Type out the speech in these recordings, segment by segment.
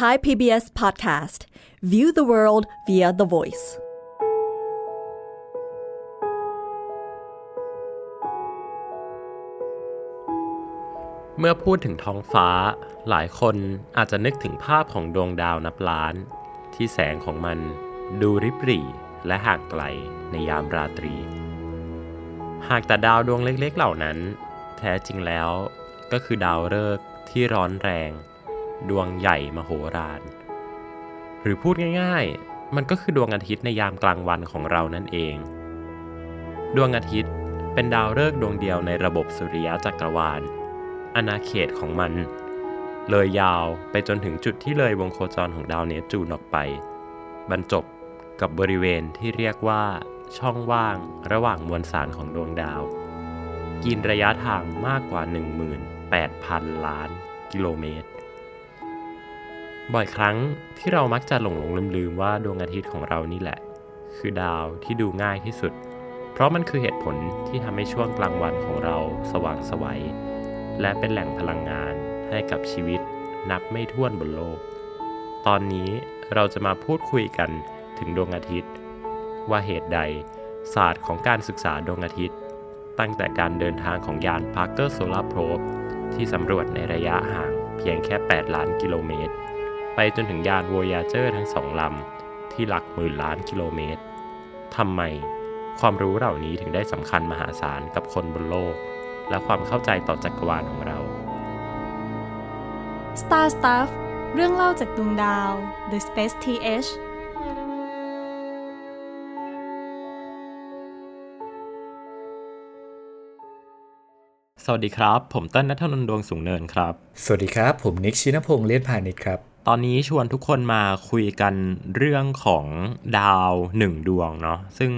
Thai PBS podcast. View the world via the voice. เมื่อพูดถึงท้องฟ้า หลายคนอาจจะนึกถึงภาพของดวงดาวนับล้าน ที่แสงของมันดูริบหรี่และห่างไกลในยามราตรี หากแต่ดาวดวงเล็กๆเหล่านั้น แท้จริงแล้วก็คือดาวฤกษ์ที่ร้อนแรง ดวงใหญ่มโหฬารหรือพูดง่ายๆ มันก็คือดวงอาทิตย์ในยามกลางวันของเรานั่นเอง ดวงอาทิตย์เป็นดาวฤกษ์ดวงเดียวในระบบสุริยะจักรวาล อาณาเขตของมัน เลยยาวไปจนถึงจุดที่เลยวงโคจรของดาวเนปจูนออกไป บรรจบกับบริเวณที่เรียกว่าช่องว่างระหว่างมวลสารของดวงดาว กินระยะทางมากกว่า 18,000 ล้านกิโลเมตร บ่อยครั้งที่เรามักจะหลงหลงลืมลืมว่าดวงอาทิตย์ของเรานี่แหละ คือดาวที่ดูง่ายที่สุด เพราะมันคือเหตุผลที่ทำให้ช่วงกลางวันของเราสว่างไสวัย และเป็นแหล่งพลังงานให้กับชีวิตนับไม่ถ้วนบนโลก ตอนนี้เราจะมาพูดคุยกันถึงดวงอาทิตย์ ว่าเหตุใดศาสตร์ของการศึกษาดวงอาทิตย์ ตั้งแต่การเดินทางของยาน Parker Solar Probe ที่สำรวจในระยะห่างเพียงแค่ 8 ล้านกิโลเมตร ไปจนถึงยาน Voyager ทั้งสองลำ ที่หลักหมื่นล้านกิโลเมตรทำไมความรู้เหล่านี้ถึงได้สำคัญมหาศาลกับคนบนโลก และความเข้าใจต่อจักรวาลของเรา Star Stuff เรื่องเล่าจากดวงดาว The Space TH สวัสดีครับ ผมเต้นนัทนนท์ดวงสูงเนินครับ สวัสดีครับ ผมนิกชินพงษ์เลียนพาณิชย์ครับ ตอนนี้ชวนทุกคนมาคุยกันเรื่องของดาวหนึ่งดวงเนาะซึ่ง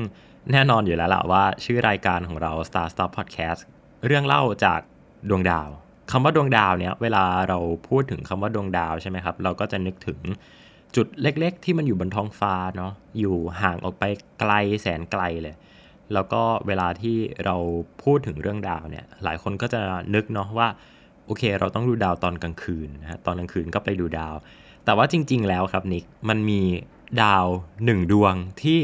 แน่นอนอยู่แล้วล่ะว่าชื่อรายการของเรา Star Star Podcast เรื่องเล่าจากดวงดาวคำว่าดวงดาวเนี่ยเวลาเราพูดถึงคำว่าดวงดาวใช่ไหมครับ เราก็จะนึกถึงจุดเล็กๆ ที่มันอยู่บนท้องฟ้าเนาะอยู่ห่างออกไปไกลแสนไกลเลย แล้วก็เวลาที่เราพูดถึงเรื่องดาวเนี่ยหลายคนก็จะนึกเนาะว่า อเคเราต้องดูดาวตอนกลางคืนนะฮะตอนกลางคืนก็ไปดูดาว แต่ว่าจริง ๆ แล้วครับนิกมันมีดาวหนึ่งดวงที่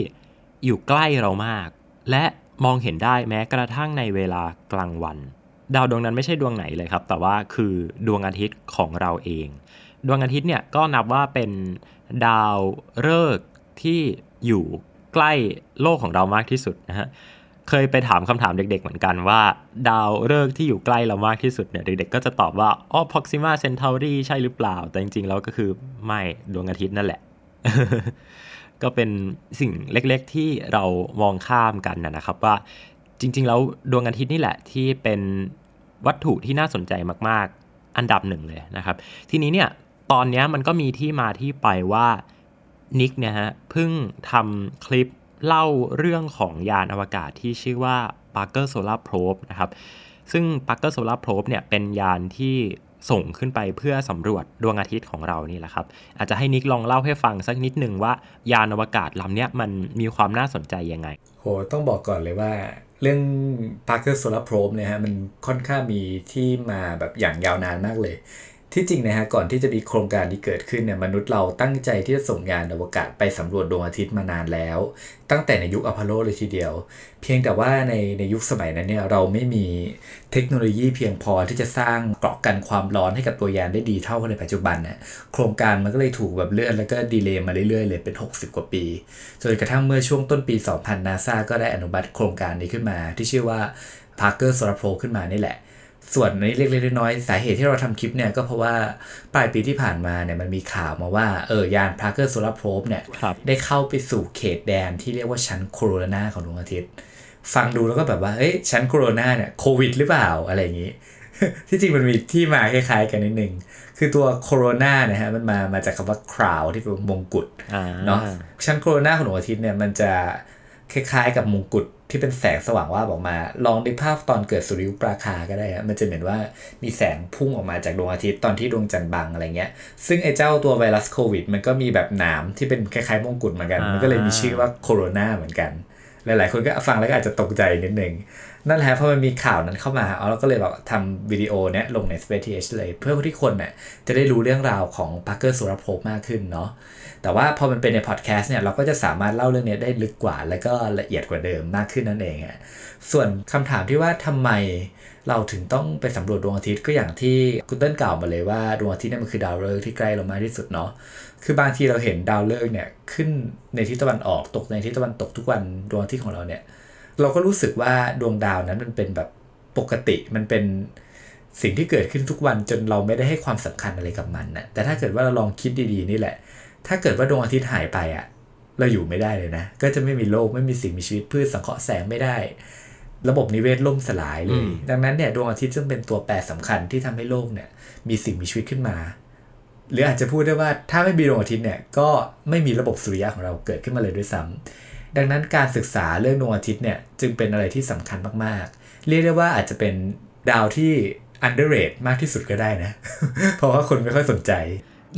อยู่ใกล้เรามาก และมองเห็นได้แม้กระทั่งในเวลากลางวัน ดาวดวงนั้นไม่ใช่ดวงไหนเลยครับ แต่ว่าคือดวงอาทิตย์ของเราเอง ดวงอาทิตย์เนี่ยก็นับว่าเป็นดาวฤกษ์ที่อยู่ใกล้โลกของเรามากที่สุดนะฮะ เคยไปถามคำถามเด็ก ๆ เหมือนกันว่า ดาวฤกษ์ที่อยู่ใกล้เรามากที่สุดเนี่ยเด็ก ๆ ก็จะตอบว่าอ๋อ Proxima Centauri ใช่หรือเปล่า แต่จริง ๆ แล้วก็คือไม่ดวงอาทิตย์นั่นแหละ ก็เป็นสิ่งเล็กๆ ที่เรามองข้ามกันนะครับว่าจริง ๆ แล้วดวงอาทิตย์นี่แหละที่เป็นวัตถุที่น่าสนใจมาก ๆ อันดับหนึ่งเลยนะครับ ทีนี้เนี่ยตอนนี้มันก็มีที่มาที่ไปว่านิกเนี่ยฮะเพิ่งทำคลิป เล่าเรื่องของยานอวกาศที่ชื่อว่า Parker Solar Probe นะครับซึ่ง Parker Solar Probe เนี่ยเป็นยานที่ส่งขึ้นไปเพื่อสำรวจดวงอาทิตย์ของเรานี่แหละครับ อาจจะให้นิกลองเล่าให้ฟังสักนิดหนึ่งว่ายานอวกาศลำนี้มันมีความน่าสนใจยังไง โห ต้องบอกก่อนเลยว่า เรื่อง Parker Solar Probe เนี่ยฮะมันค่อนข้างมีที่มาแบบอย่างยาวนานมากเลย ที่จริงนะฮะก่อนที่จะมีโครงการที่เกิดขึ้นเนี่ยมนุษย์เราตั้งใจที่จะส่งยานอวกาศไปสำรวจดวงอาทิตย์มานานแล้ว ตั้งแต่ในยุคอพอลโลเลยทีเดียว เพียงแต่ว่าในในยุคสมัยนั้นเนี่ยเราไม่มีเทคโนโลยีเพียงพอที่จะสร้างเกราะกันความร้อนให้กับตัวยานได้ดีเท่าในปัจจุบันเนี่ยโครงการมันก็เลยถูกแบบเลื่อนแล้วก็ดีเลย์มาเรื่อยๆเลยเป็น 60 กว่าปีจนกระทั่งเมื่อช่วงต้นปี 2000 นาซาก็ได้อนุมัติโครงการนี้ขึ้นมา ที่ชื่อว่า Parker Solar Probe ขึ้นมานี่แหละ ส่วนนี้เล็กๆน้อยๆสาเหตุที่เราทำคลิปเนี่ยก็เพราะว่าปลายปีที่ผ่านมาเนี่ยมันมีข่าวมาว่าเออยาน Parker Solar Probe เนี่ยครับได้เข้าไปสู่เขตแดนที่เรียกว่าชั้นโคโรนาของดวงอาทิตย์ ฟังดูแล้วก็แบบว่าเอ้ยชั้นโคโรนาเนี่ยโควิดหรือเปล่าอะไรอย่างนี้ ที่จริงมันมีที่มาคล้ายๆกันนิดนึงคือตัวโคโรนาเนี่ยฮะมันมามาจากคำว่า crown ที่เป็นมงกุฎอ่าเนาะชั้นโคโรนาของดวงอาทิตย์เนี่ยมันจะ คล้ายๆ กับมงกุฎที่เป็นแสงสว่างว่าบออกมา ลองดูภาพตอนเกิดสุริยุปราคาก็ได้ฮะมันจะเหมือนว่ามีแสงพุ่งออกมาจากดวงอาทิตย์ตอนที่ดวงจันทร์บังอะไรเงี้ย ซึ่งไอ้เจ้าตัวไวรัสโควิด มันก็มีแบบหนามที่เป็นคล้ายๆมงกุฎเหมือนกัน มันก็เลยมีชื่อว่าโคโรนาเหมือนกัน หลาย ๆ คนก็ฟังแล้วก็อาจจะตกใจนิดนึง นั่นแหละเพอมันมีข่าวนั้นเข้ามาเอาเราก็เลยแบบทำวิดีโอเนี้ยลงใน Space TH เลย เพื่อที่คนเนี่ยจะได้รู้เรื่องราวของ Parker s o l a r p r o b มากขึ้นเนาะแต่ว่าพอมันเป็นในพอดแคสต์เนี่ยเราก็จะสามารถเล่าเรื่องนี้ได้ลึกกว่า และก็ละเอียดกว่าเดิมมากขึ้นนั่นเองอะส่วนคำถามที่ว่าทำไมเราถึงต้องไปสำรวจดวงอาทิตย์ก็อย่างที่คุณเติ้ลกล่าวมาเลยว่าดวงอาทิตย์เนี่ยมันคือดาวฤกษ์ที่ใกล้เรามากที่สุดเนาะ คือบางทีเราเห็นดาวฤกษ์เนี่ยขึ้นในทิศตะวันออกตกในทิศตะวันตกทุกวันดวงอาทิตย์ของเราเนี่ย เราก็รู้สึกว่าดวงดาวนั้นมันเป็นแบบปกติมันเป็นสิ่งที่เกิดขึ้นทุกวันจนเราไม่ได้ให้ความสำคัญอะไรกับมันนะแต่ถ้าเกิดว่าเราลองคิดดีๆนี่แหละ ถ้าเกิดว่าดวงอาทิตย์หายไปอะเราอยู่ไม่ได้เลยนะ ก็จะไม่มีโลกไม่มีสิ่งมีชีวิตพืชสังเคราะห์แสงไม่ได้ ระบบนิเวศล่มสลายเลย ดังนั้นเนี่ยดวงอาทิตย์ซึ่งเป็นตัวแปรสำคัญที่ทำให้โลกเนี่ยมีสิ่งมีชีวิตขึ้นมา หรืออาจจะพูดได้ว่าถ้าไม่มีดวงอาทิตย์เนี่ยก็ไม่มีระบบสุริยะของเราเกิดขึ้นมาเลยด้วยซ้ำดังนั้นการศึกษาเรื่องดวงอาทิตย์เนี่ยจึงเป็นอะไรที่สำคัญมากๆ เรียกได้ว่าอาจจะเป็นดาวที่ underrate มากที่สุดก็ได้นะ เพราะว่าคนไม่ค่อยสนใจ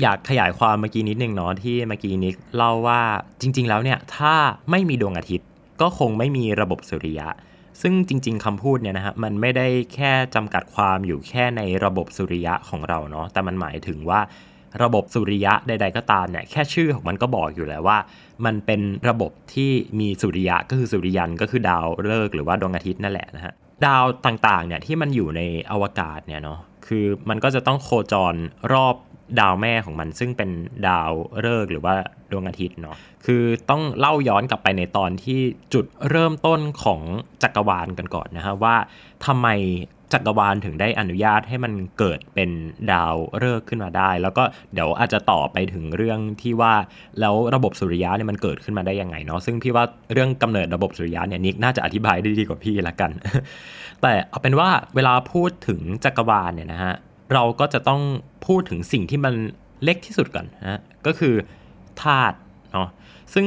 อยากขยายความเมื่อกี้นิดนึงเนาะที่เมื่อกี้นิกเล่าว่าจริง ๆ แล้วเนี่ยถ้าไม่มีดวงอาทิตย์ ก็คงไม่มีระบบสุริยะ ซึ่งจริง ๆคำพูดเนี่ยนะฮะมันไม่ได้แค่จำกัดความอยู่แค่ในระบบสุริยะของเราเนาะแต่มันหมายถึงว่า ระบบสุริยะใด ๆ ก็ตามเนี่ยแค่ชื่อของมันก็บอกอยู่แล้วว่า มันเป็นระบบที่มีสุริยะก็คือสุริยันก็คือดาวฤกษ์หรือว่าดวงอาทิตย์นั่นแหละนะฮะดาวต่างๆเนี่ยที่มันอยู่ในอวกาศเนี่ยเนาะคือมันก็จะต้องโคจรรอบดาวแม่ของมันซึ่งเป็นดาวฤกษ์หรือว่าดวงอาทิตย์เนาะคือต้องเล่าย้อนกลับไปในตอนที่จุดเริ่มต้นของจักรวาลกันก่อนนะฮะว่าทำไม จักรวาลถึงได้อนุญาตให้มันเกิดเป็นดาวฤกษ์ขึ้นมาได้ แล้วก็เดี๋ยวอาจจะต่อไปถึงเรื่องที่ว่าแล้วระบบสุริยะเนี่ยมันเกิดขึ้นมาได้ยังไงเนาะซึ่งพี่ว่าเรื่องกำเนิดระบบสุริยะเนี่ยนิกน่าจะอธิบายได้ดีกว่าพี่ละกัน แต่เอาเป็นว่าเวลาพูดถึงจักรวาลเนี่ยนะฮะเราก็จะต้องพูดถึงสิ่งที่มันเล็กที่สุดก่อนนะก็คือธาตุเนาะซึ่ง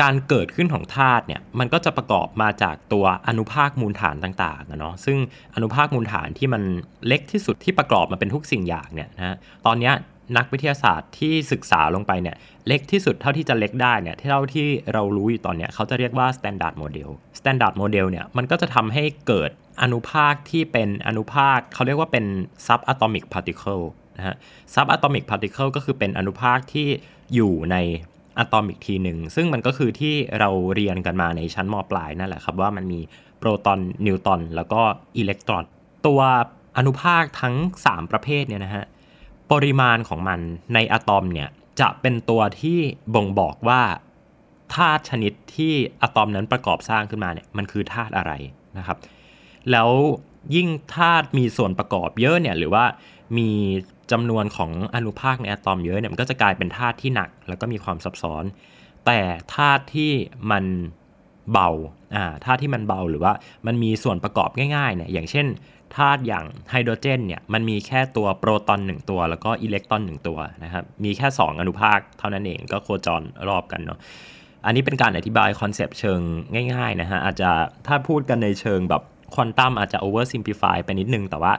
การเกิดขึ้นของธาตุเนี่ยมันก็จะประกอบมาจากตัวอนุภาคมูลฐานต่างๆนะเนาะซึ่งอนุภาคมูลฐานที่มันเล็กที่สุดที่ประกอบมาเป็นทุกสิ่งอย่างเนี่ยนะตอนนี้นักวิทยาศาสตร์ที่ศึกษาลงไปเนี่ยเล็กที่สุดเท่าที่จะเล็กได้เนี่ยเท่าที่เรารู้อยู่ตอนนี้เขาจะเรียกว่า standard model standard model เนี่ยมันก็จะทำให้เกิดอนุภาคที่เป็นอนุภาคเขาเรียกว่าเป็น subatomic particle นะฮะ subatomic particle ก็คือเป็นอนุภาคที่อยู่ใน อะตอมอีกทีหนึ่ง ซึ่งมันก็คือที่เราเรียนกันมาในชั้นมปลายนั่นแหละครับว่ามันมีโปรตอนนิวตอนแล้วก็อิเล็กตรอน ตัวอนุภาคทั้ง 3 ประเภทเนี่ยนะฮะปริมาณของมันในอะตอมเนี่ยจะเป็นตัวที่บ่งบอกว่าธาตุชนิดที่อะตอมนั้นประกอบสร้างขึ้นมาเนี่ยมันคือธาตุอะไรนะครับ แล้วยิ่งธาตุมีส่วนประกอบเยอะเนี่ยหรือว่า มีจำนวนของอนุภาคในอะตอมเยอะเนี่ยมันก็จะกลายเป็นธาตุที่หนัก แล้วก็มีความซับซ้อน แต่ธาตุที่มันเบาอ่าธาตุที่มันเบาหรือว่ามันมีส่วนประกอบง่ายๆเนี่ยอย่างเช่นธาตุอย่างไฮโดรเจนเนี่ยมันมีแค่ตัวโปรตอน 1 ตัว แล้วก็อิเล็กตรอน 1 ตัวนะครับมีแค่ 2 อนุภาคเท่านั้นเองก็โคจรรอบกันเนาะอันนี้เป็นการอธิบาย concept เชิงง่ายๆนะฮะอาจจะถ้าพูดกันในเชิงแบบควอนตัมอาจจะ oversimplify ไปนิดนึง แต่ว่า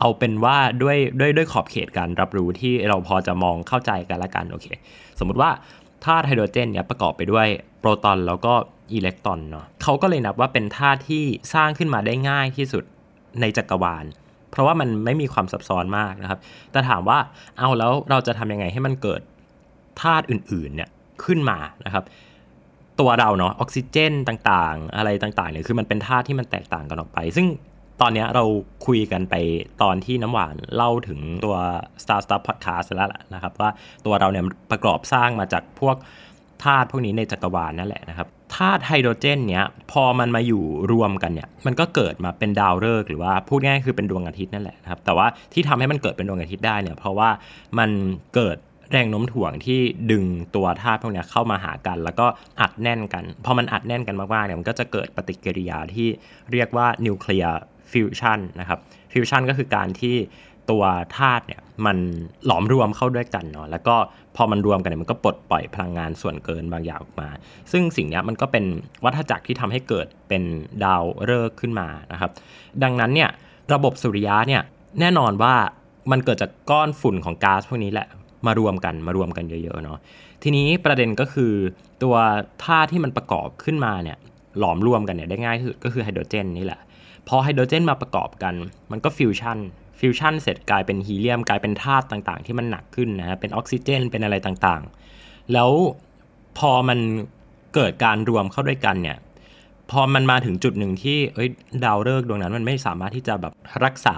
เอาเป็นว่าด้วยด้วยด้วยขอบเขตการรับรู้ที่เราพอจะมองเข้าใจกันละกันโอเค สมมุติว่าธาตุไฮโดรเจนเนี่ยประกอบไปด้วยโปรตอนแล้วก็อิเล็กตรอนเนาะเขาก็เลยนับว่าเป็นธาตุที่สร้างขึ้นมาได้ง่ายที่สุดในจักรวาล เพราะว่ามันไม่มีความซับซ้อนมากนะครับ แต่ถามว่าเอาแล้วเราจะทำยังไงให้มันเกิดธาตุอื่นๆเนี่ยขึ้นมานะครับ ตัวเราเนาะออกซิเจนต่างๆ อะไรต่างๆเนี่ยคือมันเป็นธาตุที่มันแตกต่างกันออกไป ซึ่ง ตอนนี้เราคุยกันไปตอนที่น้ำหวานเล่าถึงตัว Star Stuff Podcast แล้วนะครับ ว่าตัวเราเนี่ยประกอบสร้างมาจากพวกธาตุพวกนี้ในจักรวาลนั่นแหละนะครับธาตุไฮโดรเจนเนี้ยพอมันมาอยู่รวมกันเนี่ยมันก็เกิดมาเป็นดาวฤกษ์หรือว่าพูดง่ายคือเป็นดวงอาทิตย์นั่นแหละครับแต่ว่าที่ทำให้มันเกิดเป็นดวงอาทิตย์ได้เนี่ยเพราะว่ามันเกิดแรงโน้มถ่วงที่ดึงตัวธาตุพวกนี้เข้ามาหากัน แล้วก็อัดแน่นกันพอมันอัดแน่นกันมากๆเนี่ยมันก็จะเกิดปฏิกิริยาที่เรียกว่านิวเคลียร์ ฟิวชันนะครับฟิวชันก็คือการที่ตัวธาตุเนี่ยมันหลอมรวมเข้าด้วยกันเนาะแล้วก็พอมันรวมกันเนี่ยมันก็ปลดปล่อยพลังงานส่วนเกินบางอย่างออกมา ซึ่งสิ่งนี้มันก็เป็นวัฏจักรที่ทำให้เกิดเป็นดาวฤกษ์ขึ้นมานะครับ ดังนั้นเนี่ยระบบสุริยะเนี่ยแน่นอนว่ามันเกิดจากก้อนฝุ่นของก๊าซพวกนี้แหละมารวมกันมารวมกันเยอะๆเนาะทีนี้ประเด็นก็คือตัวธาตุที่มันประกอบขึ้นมาเนี่ยหลอมรวมกันเนี่ยได้ง่ายที่สุดก็คือไฮโดรเจนนี่แหละ พอไฮโดรเจนมาประกอบกัน มันก็ฟิวชั่นฟิวชั่นเสร็จกลายเป็นฮีเลียม กลายเป็นธาตุต่างๆ ที่มันหนักขึ้นนะฮะเป็นออกซิเจนเป็นอะไรต่างๆ แล้วพอมันเกิดการรวมเข้าด้วยกันเนี่ยพอมันมาถึงจุดหนึ่งที่เอ้ยดาวฤกษ์ดวงนั้นมันไม่สามารถที่จะแบบรักษา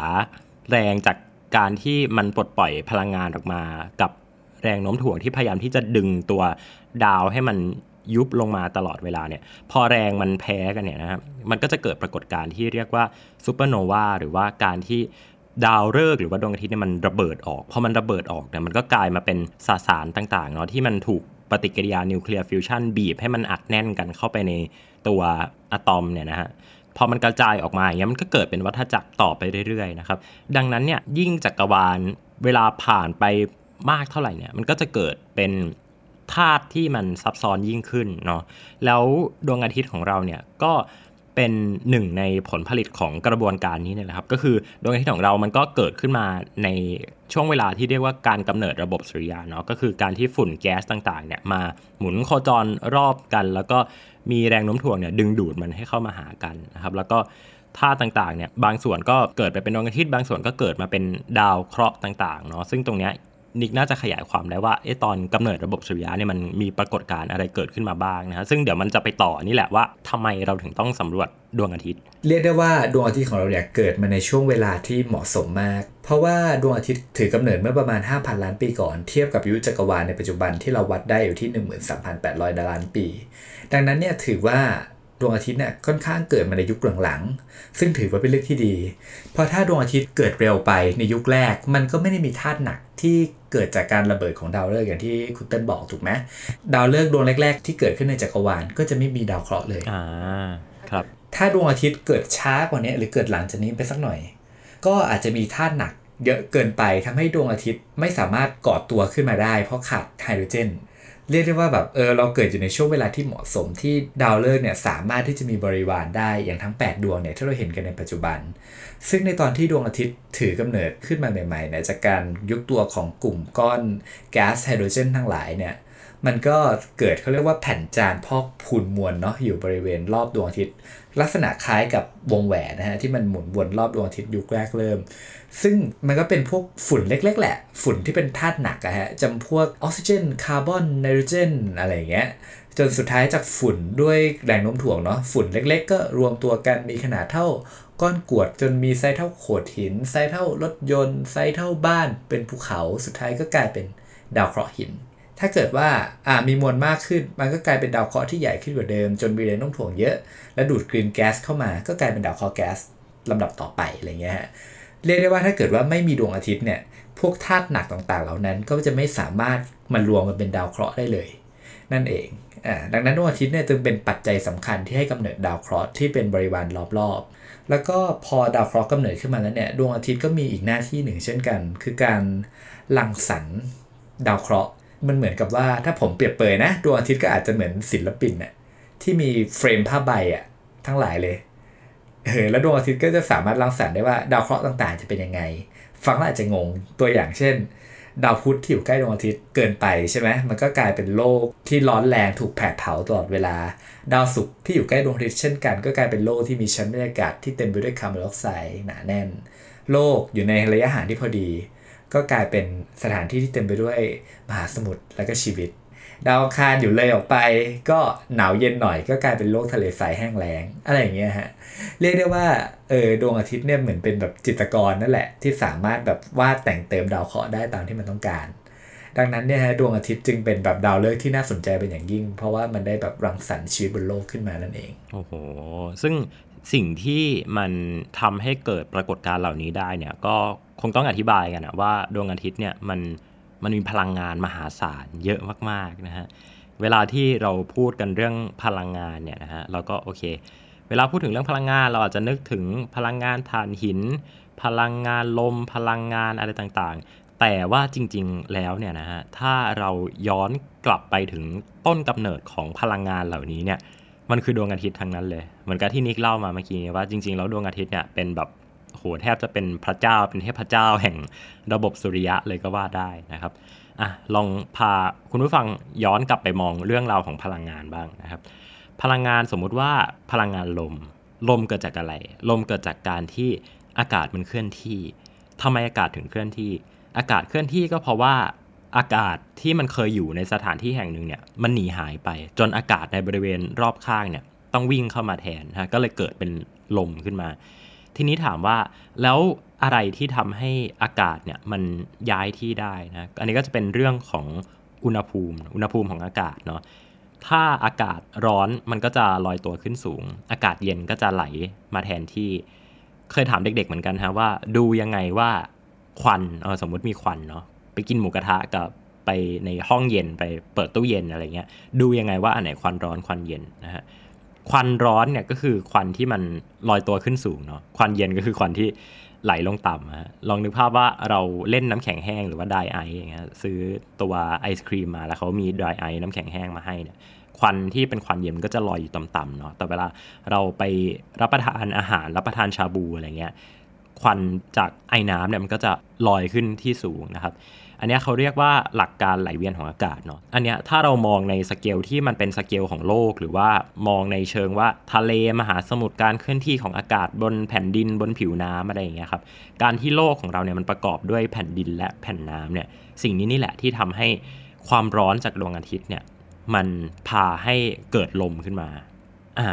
แรงจากการที่มันปลดปล่อยพลังงานออกมา กับแรงโน้มถ่วงที่พยายามที่จะดึงตัวดาวให้มัน ยุบลงมาตลอดเวลาเนี่ยพอแรงมันแพ้กันเนี่ยนะครับมันก็จะเกิดปรากฏการณ์ที่เรียกว่าซูเปอร์โนวาหรือว่าการที่ดาวฤกษ์หรือว่าดวงอาทิตย์เนี่ยมันระเบิดออกพอมันระเบิดออกเนี่ยมันก็กลายมาเป็นสสารต่างๆเนาะที่มันถูกปฏิกิริยานิวเคลียร์ฟิวชันบีบให้มันอัดแน่นกันเข้าไปในตัวอะตอมเนี่ยนะฮะพอมันกระจายออกมาอย่างเงี้ยมันก็เกิดเป็นวัฏจักรต่อไปเรื่อยๆนะครับดังนั้นเนี่ยยิ่งจักรวาลเวลาผ่านไปมากเท่าไหร่เนี่ยมันก็จะเกิดเป็น ธาตุที่มันซับซ้อนยิ่งขึ้นเนาะแล้วดวงอาทิตย์ของเราเนี่ยก็เป็นหนึ่งในผลผลิตของกระบวนการนี้เนี่ยแหละครับ ก็คือดวงอาทิตย์ของเรามันก็เกิดขึ้นมาในช่วงเวลาที่เรียกว่าการกำเนิดระบบสุริยะเนาะก็คือการที่ฝุ่นแก๊สต่างๆเนี่ยมาหมุนโคจรรอบกัน แล้วก็มีแรงโน้มถ่วงเนี่ยดึงดูดมันให้เข้ามาหากันนะครับ แล้วก็ธาตุต่างๆเนี่ยบางส่วนก็เกิดไปเป็นดวงอาทิตย์บางส่วนก็เกิดมาเป็นดาวเคราะห์ต่างๆเนาะซึ่งตรงเนี้ย นิกน่าจะขยายความได้ว่าเอตอนกำเนิดระบบสุริยะเนี่ยมันมีปรากฏการณ์อะไรเกิดขึ้นมาบ้างนะฮะซึ่งเดี๋ยวมันจะไปต่อนี่แหละว่าทำไมเราถึงต้องสำรวจดวงอาทิตย์ เรียกได้ว่าดวงอาทิตย์ของเราเนี่ยเกิดมาในช่วงเวลาที่เหมาะสมมาก เพราะว่าดวงอาทิตย์ถือกำเนิดเมื่อประมาณ 5,000 ล้านปีก่อน เทียบกับยุคจักรวาลในปัจจุบันที่เราวัดได้อยู่ที่ 13,800 ล้านปี ดังนั้นเนี่ยถือว่า ดวงอาทิตย์เนี่ยค่อนข้างเกิดมาในยุคหลังๆ ซึ่งถือว่าเป็นเรื่องที่ดี เพราะถ้าดวงอาทิตย์เกิดเร็วไปในยุคแรก มันก็ไม่ได้มีธาตุหนักที่เกิดจากการระเบิดของดาวฤกษ์อย่างที่คุณเติ้ลบอกถูกไหมดาวฤกษ์ดวงแรก ๆ ที่เกิดขึ้นในจักรวาลก็จะไม่มีดาวเคราะห์เลยอ่าครับ ถ้าดวงอาทิตย์เกิดช้ากว่านี้หรือเกิดหลังจากนี้ไปสักหน่อย ก็อาจจะมีธาตุหนักเยอะเกินไปทำให้ดวงอาทิตย์ไม่สามารถก่อตัวขึ้นมาได้ เพราะขาดไฮโดรเจน เรียกได้ว่าแบบเออเราเกิดอยู่ในช่วงเวลาที่เหมาะสมที่ดาวฤกษ์เนี่ยสามารถที่จะมีบริวารได้อย่างทั้ง 8 ดวงเนี่ยที่เราเห็นกันในปัจจุบัน ซึ่งในตอนที่ดวงอาทิตย์ถือกำเนิดขึ้นมาใหม่ๆเนี่ยจากการยุบตัวของกลุ่มก้อนแก๊สไฮโดรเจนทั้งหลายเนี่ยมันก็เกิดเขาเรียกว่าแผ่นจานพอกพูนมวลเนาะอยู่บริเวณรอบดวงอาทิตย์ ลักษณะคล้ายกับวงแหวนนะฮะที่มันหมุนวนรอบดวงอาทิตย์ยุคแรกเริ่ม ซึ่งมันก็เป็นพวกฝุ่นเล็ก ๆ แหละ ฝุ่นที่เป็นธาตุหนักอะฮะจำพวกออกซิเจนคาร์บอนไนโตรเจนอะไรอย่างเงี้ยจนสุดท้ายจากฝุ่นด้วยแรงโน้มถ่วงเนาะฝุ่นเล็ก ๆ ก็รวมตัวกันมีขนาดเท่าก้อนกรวดจนมีไซส์เท่าโขดหิน ไซส์เท่ารถยนต์ ไซส์เท่าบ้าน เป็นภูเขาสุดท้ายก็กลายเป็นดาวเคราะห์หิน ถ้าเกิดว่าอ่ามีมวลมากขึ้น มันก็กลายเป็นดาวเคราะห์ที่ใหญ่ขึ้นกว่าเดิม จนมีแรงโน้มถ่วงเยอะ และดูดกลืนแก๊สเข้ามาก็กลายเป็นดาวเคราะห์แก๊สลำดับต่อไปอะไรเงี้ยฮะเรียกได้ว่าถ้าเกิดว่าไม่มีดวงอาทิตย์เนี่ยพวกธาตุหนักต่างๆ เหล่านั้นก็จะไม่สามารถมารวมกันเป็นดาวเคราะห์ได้เลย นั่นเองอ่าดังนั้นดวงอาทิตย์เนี่ยจึงเป็นปัจจัยสำคัญที่ให้กำเนิดดาวเคราะห์ที่เป็นบริวารรอบๆ แล้วก็พอดาวเคราะห์กำเนิดขึ้นมาแล้วเนี่ยดวงอาทิตย์ก็มีอีกหน้าที่หนึ่งเช่นกัน คือการรังสรรค์ดาวเคราะห์ มันเหมือนกับว่าถ้าผมเปรียบเปยนะดวงอาทิตย์ก็อาจจะเหมือนศิลปินน่ะที่มีเฟรมผ้าใบอะทั้งหลายเลยเออแล้วดวงอาทิตย์ก็จะสามารถรังสรรค์ได้ว่าดาวเคราะห์ต่างๆ จะเป็นยังไง ฟังแล้วอาจจะงงตัวอย่างเช่น ดาวพุธที่อยู่ใกล้ดวงอาทิตย์เกินไปใช่ไหมมันก็กลายเป็นโลกที่ร้อนแรงถูกแผดเผาตลอดเวลา ดาวศุกร์ที่อยู่ใกล้ดวงอาทิตย์เช่นกัน ก็กลายเป็นโลกที่มีชั้นบรรยากาศที่เต็มไปด้วยคาร์บอนไดออกไซด์หนาแน่น โลกอยู่ในระยะห่างที่พอดี ก็กลายเป็นสถานที่ที่เต็มไปด้วยมหาสมุทรและก็ชีวิต ดาวคารอยู่เลยออกไป ก็หนาวเย็นหน่อย ก็กลายเป็นโลกทะเลทรายแห้งแล้ง อะไรอย่างเงี้ยฮะเรียกได้ว่าเออดวงอาทิตย์เนี่ยเหมือนเป็นแบบจิตรกรนั่นแหละ ที่สามารถแบบวาดแต่งเติมดาวเคราะห์ได้ตามที่มันต้องการ ดังนั้นเนี่ยฮะดวงอาทิตย์จึงเป็นแบบดาวฤกษ์ที่น่าสนใจเป็นอย่างยิ่ง เพราะว่ามันได้แบบรังสรรค์ชีวิตบนโลกขึ้นมานั่นเองโอ้โหซึ่ง สิ่งที่มันทำให้เกิดปรากฏการณ์เหล่านี้ได้เนี่ยก็คงต้องอธิบายกันนะว่าดวงอาทิตย์เนี่ยมันมันมีพลังงานมหาศาลเยอะมากๆนะฮะเวลาที่เราพูดกันเรื่องพลังงานเนี่ยนะฮะเราก็โอเค เวลาพูดถึงเรื่องพลังงาน เราอาจจะนึกถึงพลังงานถ่านหิน พลังงานลม พลังงานอะไรต่างๆ แต่ว่าจริงๆแล้วเนี่ยนะฮะถ้าเราย้อนกลับไปถึงต้นกำเนิดของพลังงานเหล่านี้เนี่ย มันคือดวงอาทิตย์ทั้งนั้นเลย เหมือนกับที่นิกเล่ามาเมื่อกี้นี้ว่าจริงๆแล้วดวงอาทิตย์เนี่ยเป็นแบบโหแทบจะเป็นพระเจ้าเป็นเทพเจ้าแห่งระบบสุริยะเลยก็ว่าได้นะครับอะลองพาคุณผู้ฟังย้อนกลับไปมองเรื่องราวของพลังงานบ้างนะครับ พลังงานสมมุติว่าพลังงานลม ลมเกิดจากอะไร ลมเกิดจากการที่อากาศมันเคลื่อนที่ทำไมอากาศถึงเคลื่อนที่ อากาศเคลื่อนที่ก็เพราะว่า อากาศที่มันเคยอยู่ในสถานที่แห่งหนึ่งเนี่ยมันหนีหายไป จนอากาศในบริเวณรอบข้างเนี่ยต้องวิ่งเข้ามาแทนนะก็เลยเกิดเป็นลมขึ้นมา ทีนี้ถามว่าแล้วอะไรที่ทำให้อากาศเนี่ยมันย้ายที่ได้นะอันนี้ก็จะเป็นเรื่องของอุณหภูมิ อุณหภูมิของอากาศเนาะถ้าอากาศร้อนมันก็จะลอยตัวขึ้นสูง อากาศเย็นก็จะไหลมาแทนที่เคยถามเด็กๆเหมือนกันฮะว่า ดูยังไงว่าควันเออสมมุติมีควันเนาะ กินหมูกระทะกับไปในห้องเย็นไปเปิดตู้เย็นอะไรเงี้ยดูยังไงว่าอันไหนควันร้อนควันเย็นนะฮะควันร้อนเนี่ยก็คือควันที่มันลอยตัวขึ้นสูงเนาะควันเย็นก็คือควันที่ไหลลงต่ำฮะลองนึกภาพว่าเราเล่นน้ำแข็งแห้งหรือว่าไดไอซ์อย่างเงี้ยซื้อตัวไอศกรีมมาแล้วเขามีไดไอซ์น้ำแข็งแห้งมาให้เนี่ยควันที่เป็นควันเย็นก็จะลอยอยู่ต่ำๆเนาะแต่เวลาเราไปรับประทานอาหารรับประทานชาบูอะไรเงี้ยควันจากไอน้ำเนี่ยมันก็จะลอยขึ้นที่สูงนะครับ อันนี้เขาเรียกว่าหลักการไหลเวียนของอากาศเนาะ อันนี้ถ้าเรามองในสเกลที่มันเป็นสเกลของโลก หรือว่ามองในเชิงว่าทะเลมหาสมุทรการเคลื่อนที่ของอากาศบนแผ่นดินบนผิวน้ำอะไรอย่างเงี้ยครับ การที่โลกของเราเนี่ยมันประกอบด้วยแผ่นดินและแผ่นน้ำเนี่ย สิ่งนี้นี่แหละที่ทำให้ความร้อนจากดวงอาทิตย์เนี่ยมันพาให้เกิดลมขึ้นมา อ่า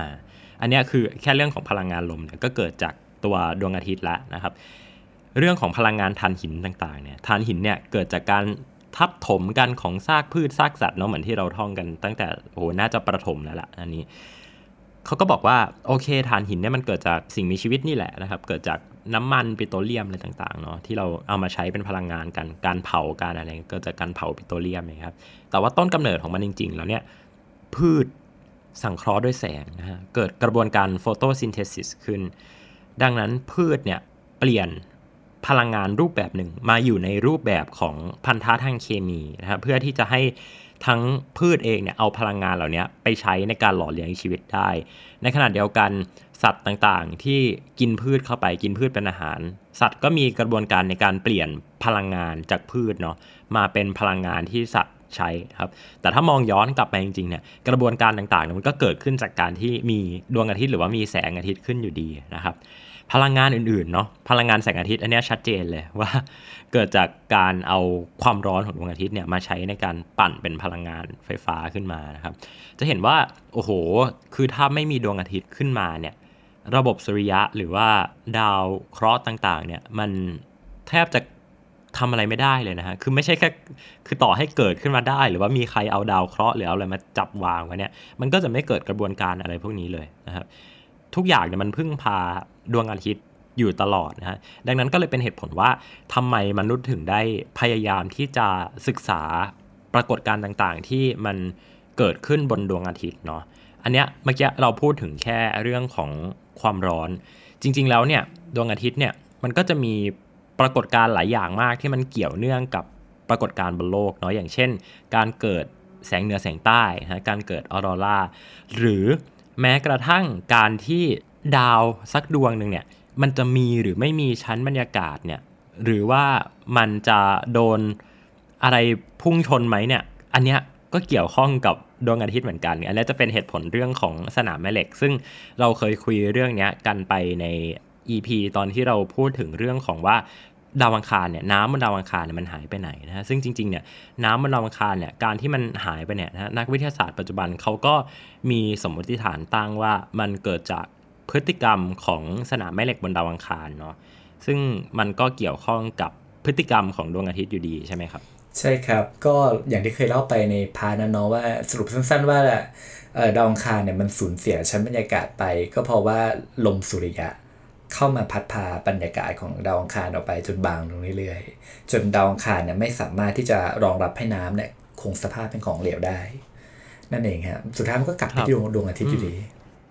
อันนี้คือแค่เรื่องของพลังงานลมเนี่ยก็เกิดจากตัวดวงอาทิตย์ล้วนะครับ เรื่องของพลังงานทานหินต่างๆเนี่ยทานหินเนี่ยเกิดจากการทับถมกันของซากพืชซากสัตว์เนาะเหมือนที่เราท่องกันตั้งแต่โอ้โหน่าจะประถมแล้วล่ะอันนี้เขาก็บอกว่าโอเคทานหินเนี่ยมันเกิดจากสิ่งมีชีวิตนี่แหละนะครับ เกิดจากน้ำมันปิโตรเลียมอะไรต่างๆเนาะที่เราเอามาใช้เป็นพลังงานกันการเผาการอะไรเกิดจากการเผาปิโตรเลียมนะครับ แต่ว่าต้นกำเนิดของมันจริง ๆ แล้วเนี่ยพืชสังเคราะห์ด้วยแสงนะฮะเกิดกระบวนการโฟโตซินเทซิสขึ้น ดังนั้นพืชเนี่ยเปลี่ยน พลังงานรูปแบบหนึ่ง มาอยู่ในรูปแบบของพันธะทางเคมีนะครับเพื่อที่จะให้ทั้งพืชเองเนี่ยเอาพลังงานเหล่านี้ไปใช้ในการหล่อเลี้ยงชีวิตได้ ในขณะเดียวกันสัตว์ต่างๆ ที่กินพืชเข้าไปกินพืชเป็นอาหาร สัตว์ก็มีกระบวนการในการเปลี่ยนพลังงานจากพืชเนาะมาเป็นพลังงานที่สัตว์ใช้ครับ แต่ถ้ามองย้อนกลับไปจริงๆเนี่ยกระบวนการต่างๆมันก็เกิดขึ้นจากการที่มีดวงอาทิตย์หรือว่ามีแสงอาทิตย์ขึ้นอยู่ดีนะครับ พลังงานอื่นๆเนาะพลังงานแสงอาทิตย์อันนี้ชัดเจนเลยว่า เกิดจากการเอาความร้อนของดวงอาทิตย์เนี่ยมาใช้ในการปั่นเป็นพลังงานไฟฟ้าขึ้นมานะครับ จะเห็นว่าโอ้โห คือถ้าไม่มีดวงอาทิตย์ขึ้นมาเนี่ยระบบสุริยะหรือว่าดาวเคราะห์ต่างๆเนี่ยมันแทบจะทำอะไรไม่ได้เลยนะฮะ คือไม่ใช่แค่ คือต่อให้เกิดขึ้นมาได้ หรือว่ามีใครเอาดาวเคราะห์หรือเอาอะไรมาจับวางไว้เนี่ย มันก็จะไม่เกิดกระบวนการอะไรพวกนี้เลยนะครับ ทุกอย่างเนี่ยมันพึ่งพาดวงอาทิตย์อยู่ตลอดนะฮะดังนั้นก็เลยเป็นเหตุผลว่าทำไมมนุษย์ถึงได้พยายามที่จะศึกษาปรากฏการณ์ต่างๆ ที่มันเกิดขึ้นบนดวงอาทิตย์เนาะอันเนี้ยเมื่อกี้เราพูดถึงแค่เรื่องของความร้อน จริง ๆ แล้วเนี่ยดวงอาทิตย์เนี่ยมันก็จะมีปรากฏการณ์หลายอย่างมากที่มันเกี่ยวเนื่องกับปรากฏการณ์บนโลกเนาะอย่างเช่น การเกิดแสงเหนือแสงใต้นะการเกิดออโรราหรือ แม้กระทั่งการที่ดาวสักดวงหนึ่งเนี่ยมันจะมีหรือไม่มีชั้นบรรยากาศเนี่ยหรือว่ามันจะโดนอะไรพุ่งชนไหมเนี่ย อันเนี้ยก็เกี่ยวข้องกับดวงอาทิตย์เหมือนกัน อันนี้จะเป็นเหตุผลเรื่องของสนามแม่เหล็ก ซึ่งเราเคยคุยเรื่องนี้กันไปใน EP ตอนที่เราพูดถึงเรื่องของว่า ดาวอังคารเนี่ยน้ำบนดาวอังคารเนี่ยมันหายไปไหนนะฮะซึ่งจริงๆเนี่ยน้ำบนดาวอังคารเนี่ยการที่มันหายไปเนี่ยนะนักวิทยาศาสตร์ปัจจุบันเขาก็มีสมมติฐานตั้งว่ามันเกิดจากพฤติกรรมของสนามแม่เหล็กบนดาวอังคารเนาะซึ่งมันก็เกี่ยวข้องกับพฤติกรรมของดวงอาทิตย์อยู่ดีใช่ไหมครับ ใช่ครับ ก็อย่างที่เคยเล่าไปใน part นั้นเนาะว่าสรุปสั้นๆว่าดาวอังคารเนี่ยมันสูญเสียชั้นบรรยากาศไป ก็เพราะว่าลมสุริยะ เข้ามาพัดพาบรรยากาศของดาวอังคารออกไปจนบางลงเรื่อยๆ จนดาวอังคารเนี่ยไม่สามารถที่จะรองรับให้น้ำเนี่ยคงสภาพเป็นของเหลวได้ นั่นเองครับสุดท้ายมันก็กลับไปที่ดวงอาทิตย์อยู่ดี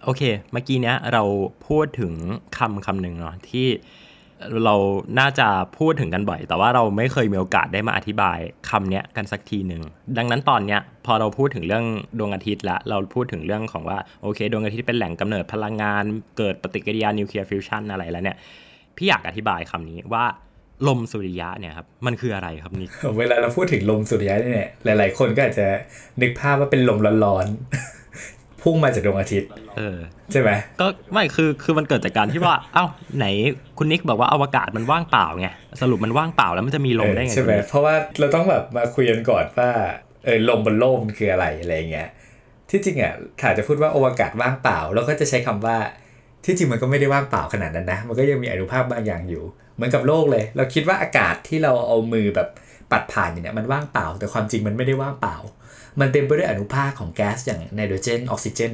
โอเค เมื่อกี้เนี้ยเราพูดถึงคำคำหนึ่งเนาะที่ เราน่าจะพูดถึงกันบ่อย แต่ว่าเราไม่เคยมีโอกาสได้มาอธิบายคำนี้กันสักทีหนึ่ง ดังนั้นตอนเนี้ยพอเราพูดถึงเรื่องดวงอาทิตย์ละ เราพูดถึงเรื่องของว่าโอเค ดวงอาทิตย์เป็นแหล่งกำเนิดพลังงาน เกิดปฏิกิริยานิวเคลียร์ฟิวชันอะไรแล้วเนี่ย พี่อยากอธิบายคำนี้ว่าลมสุริยะเนี่ยครับมันคืออะไรครับนิกเวลาเราพูดถึงลมสุริยะเนี่ยหลาย ๆ คนก็อาจจะนึกภาพว่าเป็นลมร้อนๆ พุ่งมาจากดวงอาทิตย์เออใช่ไหมก็ไม่คือคือมันเกิดจากการที่ว่า เอ้าไหนคุณนิกบอกว่าอวกาศมันว่างเปล่าไงสรุปมันว่างเปล่าแล้วมันจะมีลมได้ไงใช่ไหมคุณนิกเพราะว่าเราต้องแบบมาคุยกันก่อนว่าเออลมบนโลกมันคืออะไรอะไรเงี้ยที่จริงอะถ้าจะพูดว่าอวกาศว่างเปล่าเราก็จะใช้คำว่าที่จริงมันก็ไม่ได้ว่างเปล่าขนาดนั้นนะ มันก็ยังมีอนุภาคบางอย่างอยู่ เหมือนกับโลกเลย เราคิดว่าอากาศที่เราเอามือแบบปัดผ่านอยู่เนี่ยมันว่างเปล่า แต่ความจริงมันไม่ได้ว่างเปล่า มันเต็มไปด้วยอนุภาคของแก๊สอย่างไนโตรเจนออกซิเจน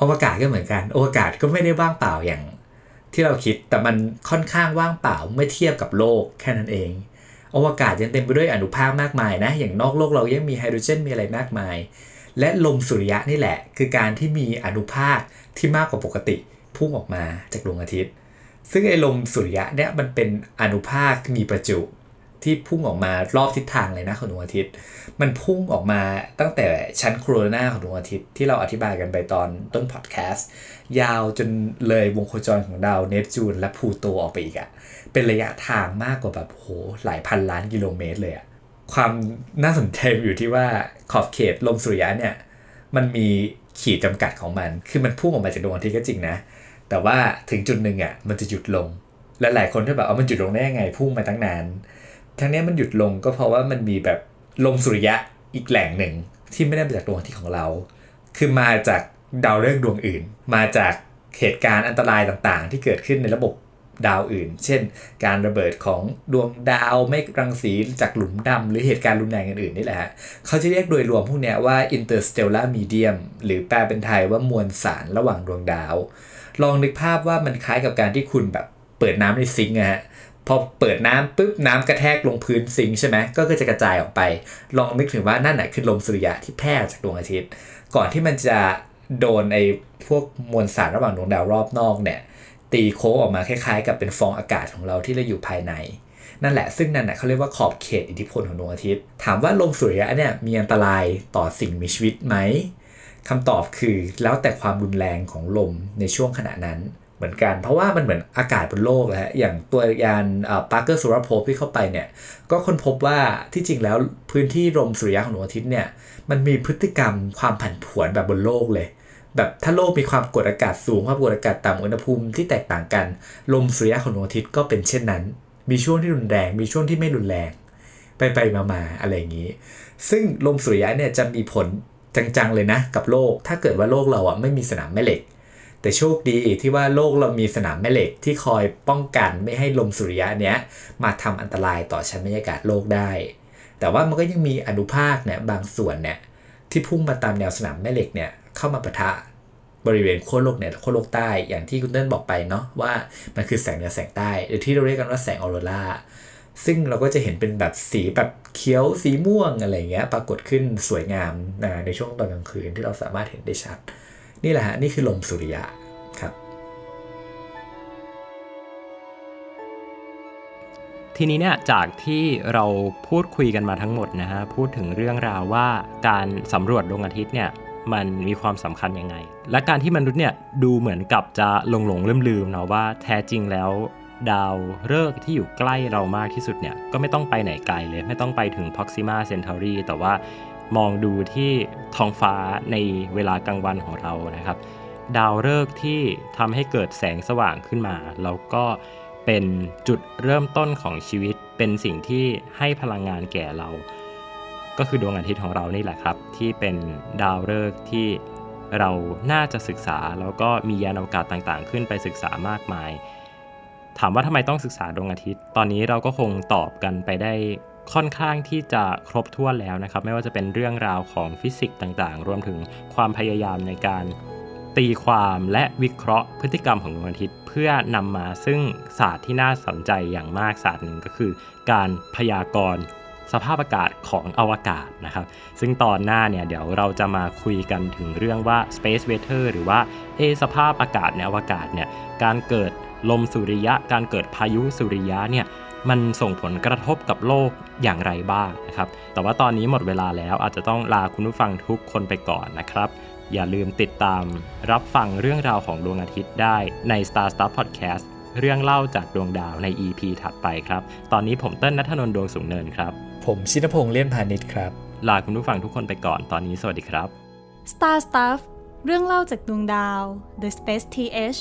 อวกาศก็เหมือนกันอวกาศก็ไม่ได้ว่างเปล่าอย่าง ที่เราคิดแต่มันค่อนข้างว่างเปล่าเมื่อเทียบกับโลกแค่นั้นเองอวกาศยังเต็มไปด้วยอนุภาคมากมายนะ อย่างนอกโลกเรายังมีไฮโดรเจนมีอะไรมากมาย และลมสุริยะนี่แหละ คือการที่มีอนุภาคที่มากกว่าปกติพุ่งออกมาจากดวงอาทิตย์ ซึ่งไอ้ลมสุริยะเนี่ยมันเป็นอนุภาคมีประจุ ที่พุ่งออกมารอบทิศทางเลยนะของดวงอาทิตย์ มันพุ่งออกมาตั้งแต่ชั้นโคโรนาของดวงอาทิตย์ที่เราอธิบายกันไปตอนต้นพอดแคสต์ยาวจนเลยวงโคจรของดาวเนปจูนและพูโตออกไปอีกอะเป็นระยะทางมากกว่าแบบโหหลายพันล้านกิโลเมตรเลยอะความน่าสนใจอยู่ที่ว่าขอบเขตลมสุริยะเนี่ยมันมีขีดจำกัดของมัน คือมันพุ่งออกมาจากดวงอาทิตย์ก็จริงนะ แต่ว่าถึงจุดหนึ่งอะมันจะหยุดลง และหลายคนที่แบบเอามันหยุดลงได้ยังไงพุ่งมาตั้งนาน ทั้งนี้มันหยุดลงก็เพราะว่ามันมีแบบลมสุริยะอีกแหล่งหนึ่งที่ไม่ได้มาจากดวงอาทิตย์ของเรา คือมาจากดาวฤกษ์ดวงอื่น มาจากเหตุการณ์อันตรายต่างๆ ที่เกิดขึ้นในระบบดาวอื่น เช่น การระเบิดของดวงดาวเมฆรังสีจากหลุมดำหรือเหตุการณ์รุนแรงอื่นๆนี่แหละฮะเขาจะเรียกโดยรวมพวกนี้ว่า interstellar medium หรือแปลเป็นไทยว่ามวลสารระหว่างดวงดาว ลองนึกภาพว่ามันคล้ายกับการที่คุณแบบเปิดน้ำในซิงค์อะฮะ พอเปิดน้ำปุ๊บน้ำกระแทกลงพื้นซิงใช่ไหมก็จะกระจายออกไป ลองนึกถึงว่านั่นแหะคือลมสุริยะที่แพร่จากดวงอาทิตย์ ก่อนที่มันจะโดนไอ้พวกมวลสารระหว่างดวงดาวรอบนอกเนี่ย ตีโค้งออกมาคล้ายๆ กับเป็นฟองอากาศของเราที่เราอยู่ภายใน นั่นแหละซึ่งนั่นแหละเขาเรียกว่าขอบเขตอิทธิพลของดวงอาทิตย์ ถามว่าลมสุริยะเนี่ยมีอันตรายต่อสิ่งมีชีวิตไหมคำตอบคือแล้วแต่ความรุนแรงของลมในช่วงขณะนั้น เหมือนกัน เพราะว่ามันเหมือนอากาศบนโลกแหละอย่างตัวยานปาร์เกอร์สุรโพที่เข้าไปเนี่ยก็ค้นพบว่าที่จริงแล้วพื้นที่ลมสุริยะของดวงอาทิตย์เนี่ยมันมีพฤติกรรมความผันผวนแบบบนโลกเลยแบบถ้าโลกมีความกดอากาศสูงความกดอากาศต่ำอุณหภูมิที่แตกต่างกัน ลมสุริยะของดวงอาทิตย์ก็เป็นเช่นนั้น มีช่วงที่รุนแรง มีช่วงที่ไม่รุนแรง ไปไปมามาอะไรอย่างนี้ ซึ่งลมสุริยะเนี่ยจะมีผลจังๆเลยนะ กับโลก ถ้าเกิดว่าโลกเราอะไม่มีสนามแม่เหล็ก แต่โชคดีที่ว่าโลกเรามีสนามแม่เหล็กที่คอยป้องกันไม่ให้ลมสุริยะเนี้ยมาทำอันตรายต่อชั้นบรรยากาศโลกได้ แต่ว่ามันก็ยังมีอนุภาคเนี่ยบางส่วนเนี่ยที่พุ่งมาตามแนวสนามแม่เหล็กเนี่ยเข้ามาปะทะบริเวณขั้วโลกเหนือขั้วโลกใต้อย่างที่คุณเติ้ลบอกไปเนาะว่ามันคือแสงเหนือแสงใต้ หรือที่เราเรียกกันว่าแสงออโรราซึ่งเราก็จะเห็นเป็นแบบสีแบบเขียวสีม่วงอะไรเงี้ยปรากฏขึ้นสวยงามในช่วงตอนกลางคืนที่เราสามารถเห็นได้ชัด นี่แหละฮะนี่คือลมสุริยะครับ ทีนี้เนี่ยจากที่เราพูดคุยกันมาทั้งหมดนะฮะพูดถึงเรื่องราวว่าการสำรวจดวงอาทิตย์เนี่ยมันมีความสำคัญยังไง และการที่มนุษย์เนี่ยดูเหมือนกับจะหลงหลงลืมลืมเนาะว่าแท้จริงแล้ว ดาวฤกษ์ที่อยู่ใกล้เรามากที่สุดเนี่ยก็ไม่ต้องไปไหนไกลเลย ไม่ต้องไปถึง Proxima Centauri แต่ว่า มองดูที่ท้องฟ้าในเวลากลางวันของเรานะครับ ดาวฤกษ์ที่ทำให้เกิดแสงสว่างขึ้นมา แล้วก็เป็นจุดเริ่มต้นของชีวิตเป็นสิ่งที่ให้พลังงานแก่เรา ก็คือดวงอาทิตย์ของเรานี่แหละครับ ที่เป็นดาวฤกษ์ที่เราน่าจะศึกษา แล้วก็มียานอวกาศต่างๆ ขึ้นไปศึกษามากมาย ถามว่าทำไมต้องศึกษาดวงอาทิตย์ ตอนนี้เราก็คงตอบกันไปได้ ค่อนข้างที่จะครบถ้วนแล้วนะครับ ไม่ว่าจะเป็นเรื่องราวของฟิสิกส์ต่างๆ รวมถึงความพยายามในการตีความและวิเคราะห์พฤติกรรมของดวงอาทิตย์เพื่อนำมาซึ่งศาสตร์ที่น่าสนใจอย่างมากศาสตร์หนึ่งก็คือ การพยากรณ์สภาพอากาศของอวกาศนะครับ ซึ่งตอนหน้าเนี่ยเดี๋ยวเราจะมาคุยกันถึงเรื่องว่า space weather หรือว่าเอสภาพอากาศในอวกาศเนี่ยการเกิดลมสุริยะ การเกิดพายุสุริยะเนี่ย มันส่งผลกระทบกับโลกอย่างไรบ้างนะครับ แต่ว่าตอนนี้หมดเวลาแล้วอาจจะต้องลาคุณผู้ฟังทุกคนไปก่อนนะครับ อย่าลืมติดตามรับฟังเรื่องราวของดวงอาทิตย์ได้ใน Star Stuff Podcast เรื่องเล่าจากดวงดาวใน EP ถัดไปครับ ตอนนี้ผมเต้นนัทนนท์ดวงสูงเนินครับ ผมชินพงษ์เลี่ยนพาณิชย์ครับ ลาคุณผู้ฟังทุกคนไปก่อน ตอนนี้สวัสดีครับ Star Stuff เรื่องเล่าจากดวงดาว The Space TH